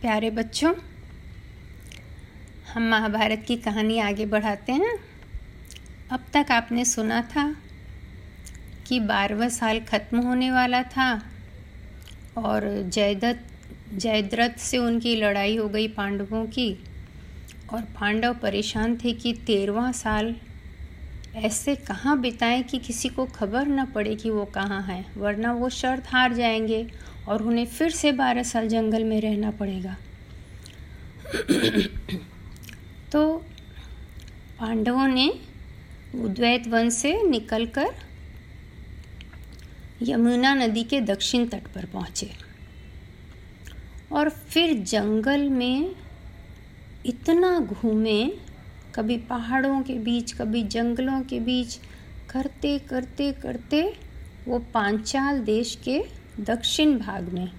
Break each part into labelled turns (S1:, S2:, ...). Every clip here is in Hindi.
S1: प्यारे बच्चों, हम महाभारत की कहानी आगे बढ़ाते हैं। अब तक आपने सुना था कि बारहवा साल खत्म होने वाला था और जयदत्त, जयद्रथ से उनकी लड़ाई हो गई पांडवों की और पांडव परेशान थे कि तेरहवा साल ऐसे कहाँ बिताएँ कि किसी को खबर न पड़े कि वो कहाँ हैं, वरना वो शर्त हार जाएँगे और उन्हें फिर से बारह साल जंगल में रहना पड़ेगा। तो पांडवों ने उद्वैत वन से निकलकर यमुना नदी के दक्षिण तट पर पहुँचे और फिर जंगल में इतना घूमे, कभी पहाड़ों के बीच, कभी जंगलों के बीच करते करते करते वो पांचाल देश के दक्षिण भाग में,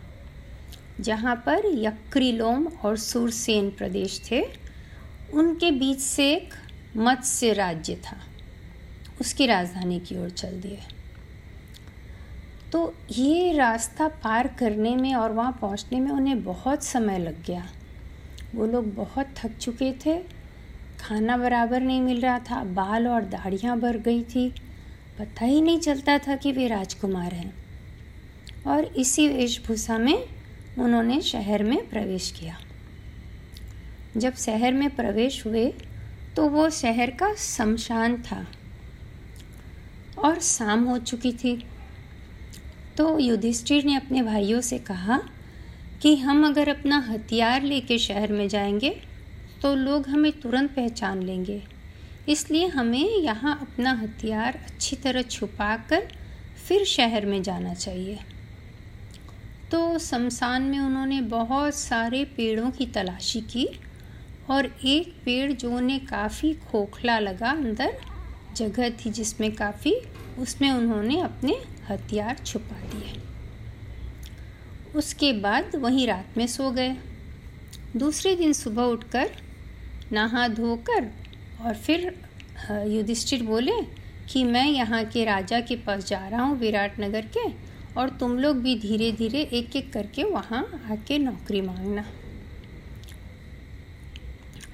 S1: जहाँ पर यक्रिलोम और सुरसेन प्रदेश थे, उनके बीच से एक मत्स्य राज्य था। उसकी राजधानी की ओर चल दिए। तो ये रास्ता पार करने में और वहाँ पहुँचने में उन्हें बहुत समय लग गया। वो लोग बहुत थक चुके थे। खाना बराबर नहीं मिल रहा था। बाल और दाढ़ियाँ भर गई थी। पता ही नहीं चलता था कि वे राजकुमार हैं। और इसी वेशभूषा में उन्होंने शहर में प्रवेश किया। जब शहर में प्रवेश हुए तो वो शहर का शमशान था और शाम हो चुकी थी। तो युधिष्ठिर ने अपने भाइयों से कहा कि हम अगर अपना हथियार लेके शहर में जाएँगे तो लोग हमें तुरंत पहचान लेंगे। इसलिए हमें यहाँ अपना हथियार अच्छी तरह छुपा कर फिर शहर में जाना चाहिए। तो शमशान में उन्होंने बहुत सारे पेड़ों की तलाशी की और एक पेड़ जो उन्हें काफ़ी खोखला लगा अंदर, जगह थी जिसमें काफ़ी, उसमें उन्होंने अपने हथियार छुपा दिए। उसके बाद वहीं रात में सो गए। दूसरे दिन सुबह उठकर नहा धोकर और फिर युधिष्ठिर बोले कि मैं यहाँ के राजा के पास जा रहा हूँ, विराट नगर के। और तुम लोग भी धीरे धीरे एक एक करके वहाँ आके नौकरी मांगना।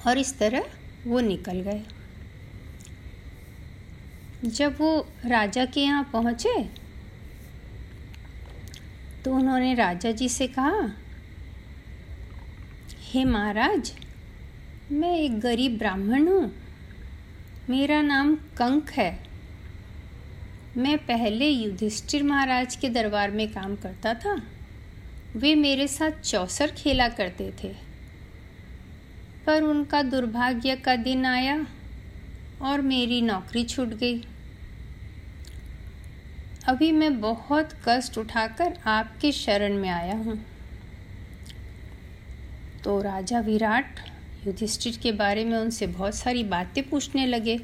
S1: और इस तरह वो निकल गए। जब वो राजा के यहाँ पहुँचे तो उन्होंने राजा जी से कहा, हे महाराज, मैं एक गरीब ब्राह्मण हूँ। मेरा नाम कंक है। मैं पहले युधिष्ठिर महाराज के दरबार में काम करता था। वे मेरे साथ चौसर खेला करते थे। पर उनका दुर्भाग्य का दिन आया और मेरी नौकरी छूट गई। अभी मैं बहुत कष्ट उठाकर आपके शरण में आया हूँ। तो राजा विराट युधिष्ठिर के बारे में उनसे बहुत सारी बातें पूछने लगे।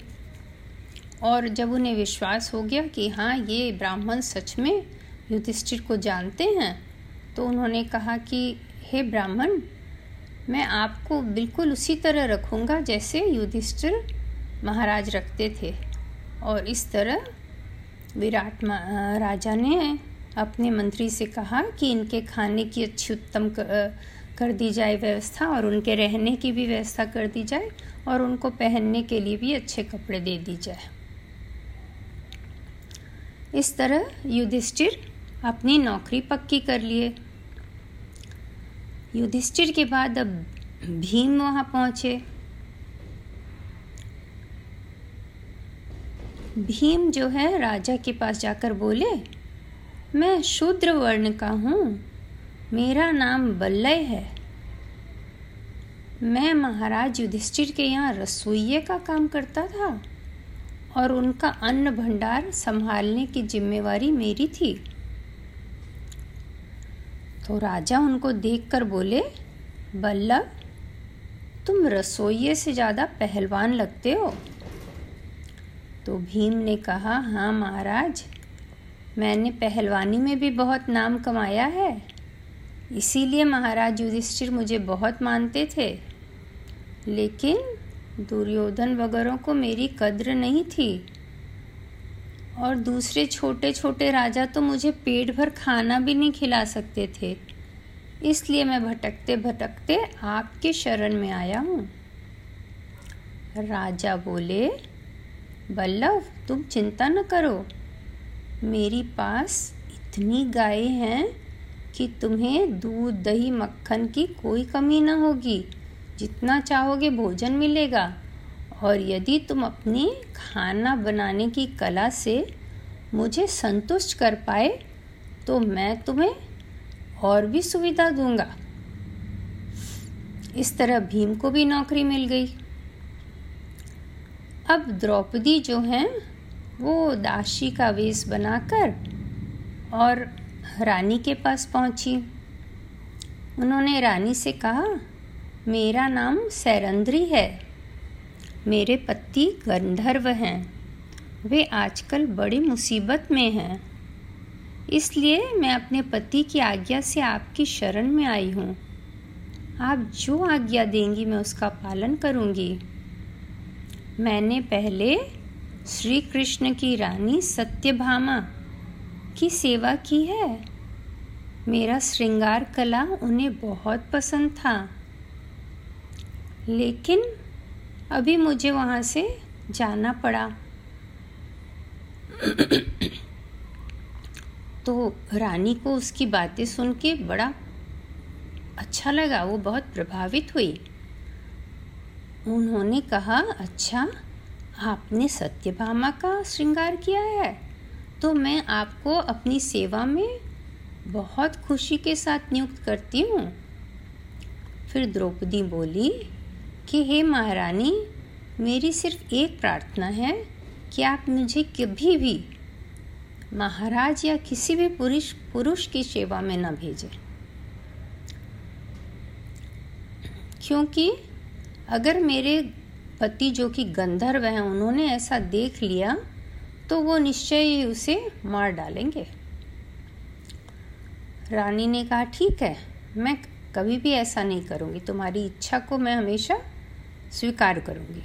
S1: और जब उन्हें विश्वास हो गया कि हाँ ये ब्राह्मण सच में युधिष्ठिर को जानते हैं तो उन्होंने कहा कि, हे ब्राह्मण, मैं आपको बिल्कुल उसी तरह रखूँगा जैसे युधिष्ठिर महाराज रखते थे। और इस तरह विराट राजा ने अपने मंत्री से कहा कि इनके खाने की अच्छी उत्तम कर दी जाए व्यवस्था और उनके रहने की भी व्यवस्था कर दी जाए और उनको पहनने के लिए भी अच्छे कपड़े दे दी जाए। इस तरह युधिष्ठिर अपनी नौकरी पक्की कर लिए। युधिष्ठिर के बाद अब भीम वहाँ पहुँचे। भीम जो है, राजा के पास जाकर बोले, मैं शूद्र वर्ण का हूँ, मेरा नाम बल्लय है। मैं महाराज युधिष्ठिर के यहाँ रसोइये का काम करता था। और उनका अन्न भंडार संभालने की जिम्मेवारी मेरी थी। तो राजा उनको देखकर बोले, बल्लभ, तुम रसोइये से ज़्यादा पहलवान लगते हो? तो भीम ने कहा हाँ महाराज, मैंने पहलवानी में भी बहुत नाम कमाया है। इसीलिए महाराज युधिष्ठिर मुझे बहुत मानते थे। लेकिन दुर्योधन वगैरह को मेरी कद्र नहीं थी। और दूसरे छोटे छोटे राजा तो मुझे पेट भर खाना भी नहीं खिला सकते थे। इसलिए मैं भटकते भटकते आपके शरण में आया हूँ। राजा बोले, बल्लभ, तुम चिंता न करो। मेरी पास इतनी गायें हैं कि तुम्हें दूध, दही, मक्खन की कोई कमी न होगी। जितना चाहोगे भोजन मिलेगा। और यदि तुम अपनी खाना बनाने की कला से मुझे संतुष्ट कर पाए तो मैं तुम्हें और भी सुविधा दूँगा। इस तरह भीम को भी नौकरी मिल गई। अब द्रौपदी जो हैं, वो दासी का वेश बनाकर और रानी के पास पहुँची। उन्होंने रानी से कहा मेरा नाम सैरंद्री है। मेरे पति गंधर्व हैं। वे आजकल बड़ी मुसीबत में हैं। इसलिए मैं अपने पति की आज्ञा से आपकी शरण में आई हूँ। आप जो आज्ञा देंगी मैं उसका पालन करूँगी। मैंने पहले श्री कृष्ण की रानी सत्यभामा की सेवा की है। मेरा श्रृंगार कला उन्हें बहुत पसंद था। लेकिन अभी मुझे वहाँ से जाना पड़ा। तो रानी को उसकी बातें सुन के बड़ा अच्छा लगा, वो बहुत प्रभावित हुई। उन्होंने कहा अच्छा आपने सत्यभामा का श्रृंगार किया है तो मैं आपको अपनी सेवा में बहुत खुशी के साथ नियुक्त करती हूँ। फिर द्रौपदी बोली कि, हे महारानी, मेरी सिर्फ़ एक प्रार्थना है कि आप मुझे कभी भी महाराज या किसी भी पुरुष पुरुष की सेवा में न भेजें। क्योंकि अगर मेरे पति जो कि गंधर्व हैं, उन्होंने ऐसा देख लिया तो वो निश्चय ही उसे मार डालेंगे। रानी ने कहा, ठीक है, मैं कभी भी ऐसा नहीं करूँगी। तुम्हारी इच्छा को मैं हमेशा स्वीकार करूँगी।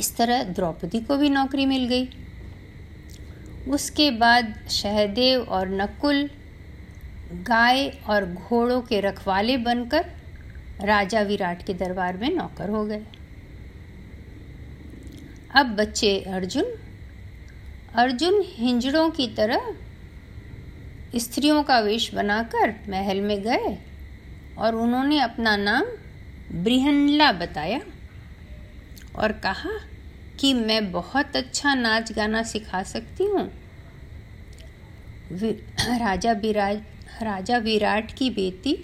S1: इस तरह द्रौपदी को भी नौकरी मिल गई। उसके बाद सहदेव और नकुल गाय और घोड़ों के रखवाले बनकर राजा विराट के दरबार में नौकर हो गए। अब बच्चे अर्जुन। अर्जुन हिंजड़ों की तरह स्त्रियों का वेश बनाकर महल में गए और उन्होंने अपना नाम ब्रिहनला बताया और कहा कि मैं बहुत अच्छा नाच गाना सिखा सकती हूँ। राजा विराज राजा विराट की बेटी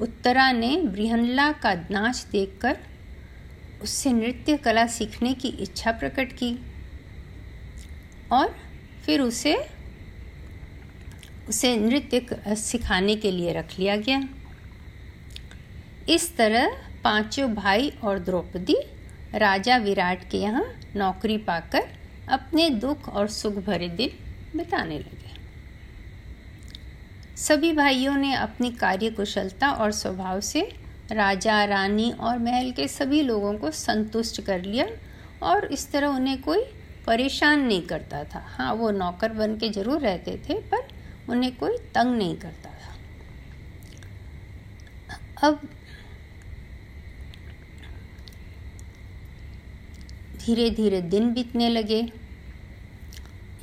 S1: उत्तरा ने ब्रिहनला का नाच देखकर उससे नृत्य कला सीखने की इच्छा प्रकट की और फिर उसे उसे नृत्य सिखाने के लिए रख लिया गया। इस तरह पाँचों भाई और द्रौपदी राजा विराट के यहाँ नौकरी पाकर अपने दुख और सुख भरे दिन बिताने लगे। सभी भाइयों ने अपनी कार्य कुशलता और स्वभाव से राजा, रानी और महल के सभी लोगों को संतुष्ट कर लिया और इस तरह उन्हें कोई परेशान नहीं करता था। हाँ वो नौकर बन के ज़रूर रहते थे, पर उन्हें कोई तंग नहीं करता था। अब धीरे धीरे दिन बीतने लगे।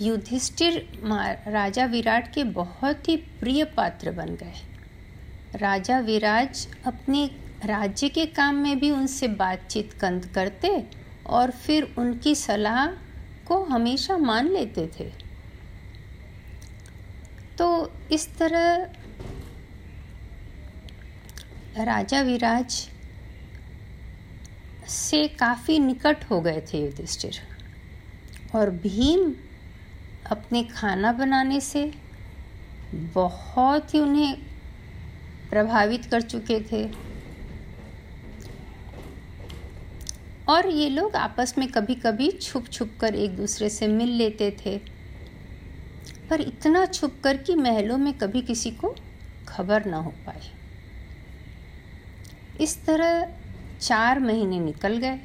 S1: युधिष्ठिर राजा विराट के बहुत ही प्रिय पात्र बन गए। राजा विराज अपने राज्य के काम में भी उनसे बातचीत करते और फिर उनकी सलाह को हमेशा मान लेते थे। तो इस तरह राजा विराज से काफ़ी निकट हो गए थे युधिष्ठिर। और भीम अपने खाना बनाने से बहुत ही उन्हें प्रभावित कर चुके थे। और ये लोग आपस में कभी कभी छुप छुप कर एक दूसरे से मिल लेते थे। पर इतना छुप कर कि महलों में कभी किसी को खबर ना हो पाए इस तरह चार महीने निकल गए।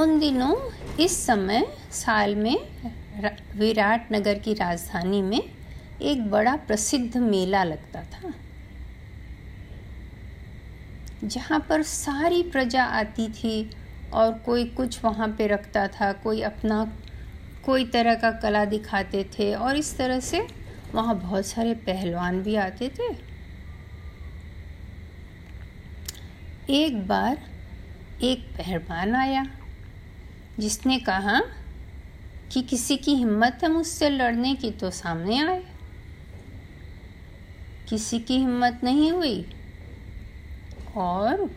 S1: उन दिनों, इस समय, साल में विराट नगर की राजधानी में एक बड़ा प्रसिद्ध मेला लगता था, जहाँ पर सारी प्रजा आती थी और कोई कुछ वहाँ पे रखता था, कोई अपना, कोई तरह का कला दिखाते थे और इस तरह से वहाँ बहुत सारे पहलवान भी आते थे। एक बार एक पहलवान आया, जिसने कहा कि किसी की हिम्मत है मुझसे लड़ने की तो सामने आए। किसी की हिम्मत नहीं हुई, और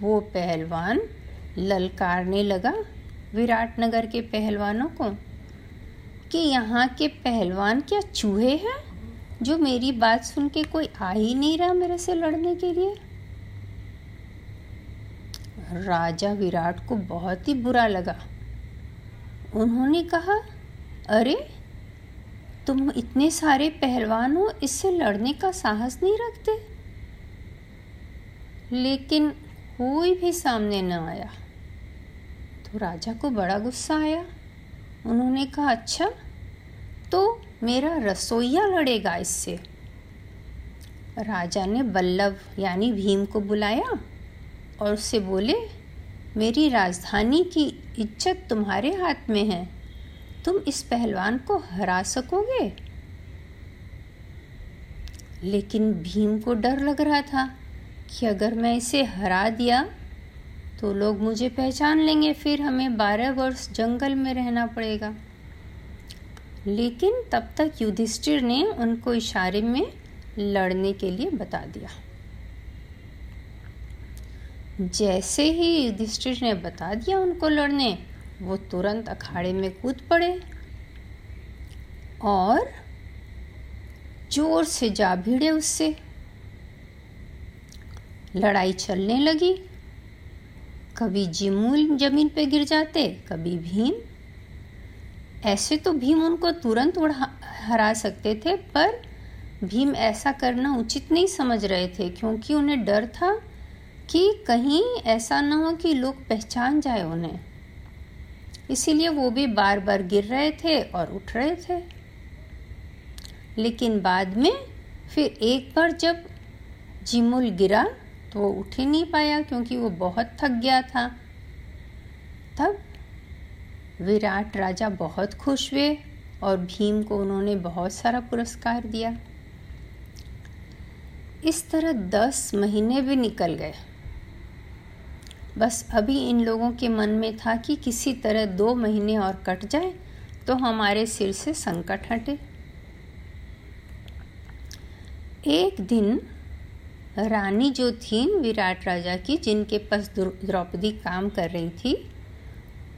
S1: वो पहलवान ललकारने लगा विराटनगर के पहलवानों को। कि यहाँ के पहलवान क्या चूहे हैं, जो मेरी बात सुन के कोई आ ही नहीं रहा मेरे से लड़ने के लिए? राजा विराट को बहुत ही बुरा लगा। उन्होंने कहा, अरे, तुम इतने सारे पहलवान हो, इससे लड़ने का साहस नहीं रखते? लेकिन कोई भी सामने न आया। तो राजा को बड़ा गुस्सा आया। उन्होंने कहा अच्छा तो मेरा रसोईया लड़ेगा इससे? राजा ने बल्लभ यानी भीम को बुलाया और उससे बोले, मेरी राजधानी की इज़्ज़त तुम्हारे हाथ में है। तुम इस पहलवान को हरा सकोगे? लेकिन भीम को डर लग रहा था कि अगर मैं इसे हरा दिया तो लोग मुझे पहचान लेंगे, फिर हमें बारह वर्ष जंगल में रहना पड़ेगा। लेकिन तब तक युधिष्ठिर ने उनको इशारे में लड़ने के लिए बता दिया। जैसे ही युधिष्ठिर ने बता दिया उनको लड़ने, वो तुरंत अखाड़े में कूद पड़े और ज़ोर से जा भिड़े उससे। लड़ाई चलने लगी। कभी जिमूल ज़मीन पे गिर जाते, कभी भीम। ऐसे तो भीम उनको तुरंत उड़ा, हरा सकते थे, पर भीम ऐसा करना उचित नहीं समझ रहे थे, क्योंकि उन्हें डर था कि कहीं ऐसा ना हो कि लोग पहचान जाए उन्हें। इसीलिए वो भी बार बार गिर रहे थे और उठ रहे थे। लेकिन बाद में फिर एक बार जब जिमुल गिरा तो वो उठ ही नहीं पाया क्योंकि वो बहुत थक गया था। तब विराट राजा बहुत खुश हुए और भीम को उन्होंने बहुत सारा पुरस्कार दिया। इस तरह दस महीने भी निकल गए। बस अभी इन लोगों के मन में था कि किसी तरह दो महीने और कट जाए तो हमारे सिर से संकट हटे। एक दिन रानी जो थी, विराट राजा की, जिनके पास द्रौपदी काम कर रही थी,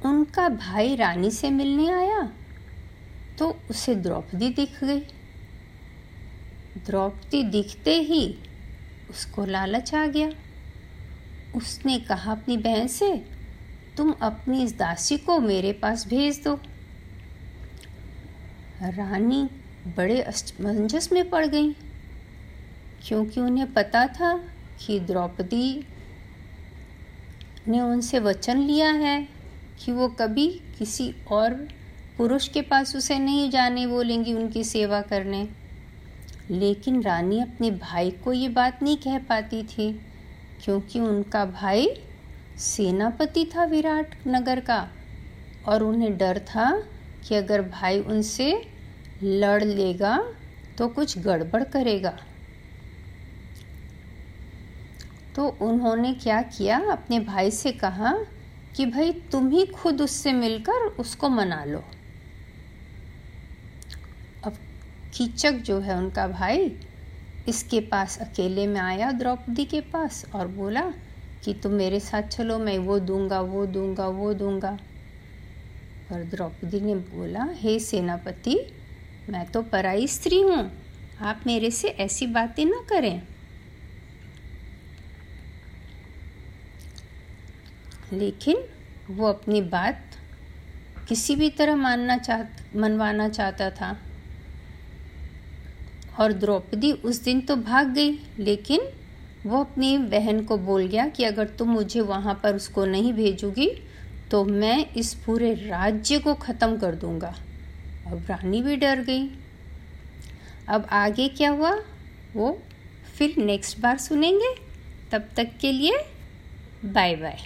S1: उनका भाई रानी से मिलने आया। तो उसे द्रौपदी दिख गई। द्रौपदी दिखते ही उसको लालच आ गया। उसने कहा, अपनी बहन से, तुम अपनी इस दासी को मेरे पास भेज दो। रानी बड़े असमंजस में पड़ गई। क्योंकि उन्हें पता था कि द्रौपदी ने उनसे वचन लिया है कि वो कभी किसी और पुरुष के पास उसे नहीं जाने बोलेंगी उनकी सेवा करने। लेकिन रानी अपने भाई को ये बात नहीं कह पाती थी, क्योंकि उनका भाई सेनापति था विराट नगर का, और उन्हें डर था कि अगर भाई उनसे लड़ लेगा तो कुछ गड़बड़ करेगा। तो उन्होंने क्या किया? अपने भाई से कहा कि भाई तुम ही खुद उससे मिलकर उसको मना लो। अब कीचक जो है उनका भाई इसके पास अकेले में आया द्रौपदी के पास और बोला कि तुम मेरे साथ चलो, मैं वो दूँगा वो दूँगा वो दूँगा। पर द्रौपदी ने बोला, हे सेनापति, मैं तो पराई स्त्री हूँ, आप मेरे से ऐसी बातें ना करें। लेकिन वो अपनी बात किसी भी तरह मानना चाह, मनवाना चाहता था। और द्रौपदी उस दिन तो भाग गई, लेकिन वो अपनी बहन को बोल गया कि अगर तुम मुझे वहाँ पर उसको नहीं भेजोगी तो मैं इस पूरे राज्य को ख़त्म कर दूँगा। अब रानी भी डर गई। अब आगे क्या हुआ? वो फिर नेक्स्ट बार सुनेंगे। तब तक के लिए बाय बाय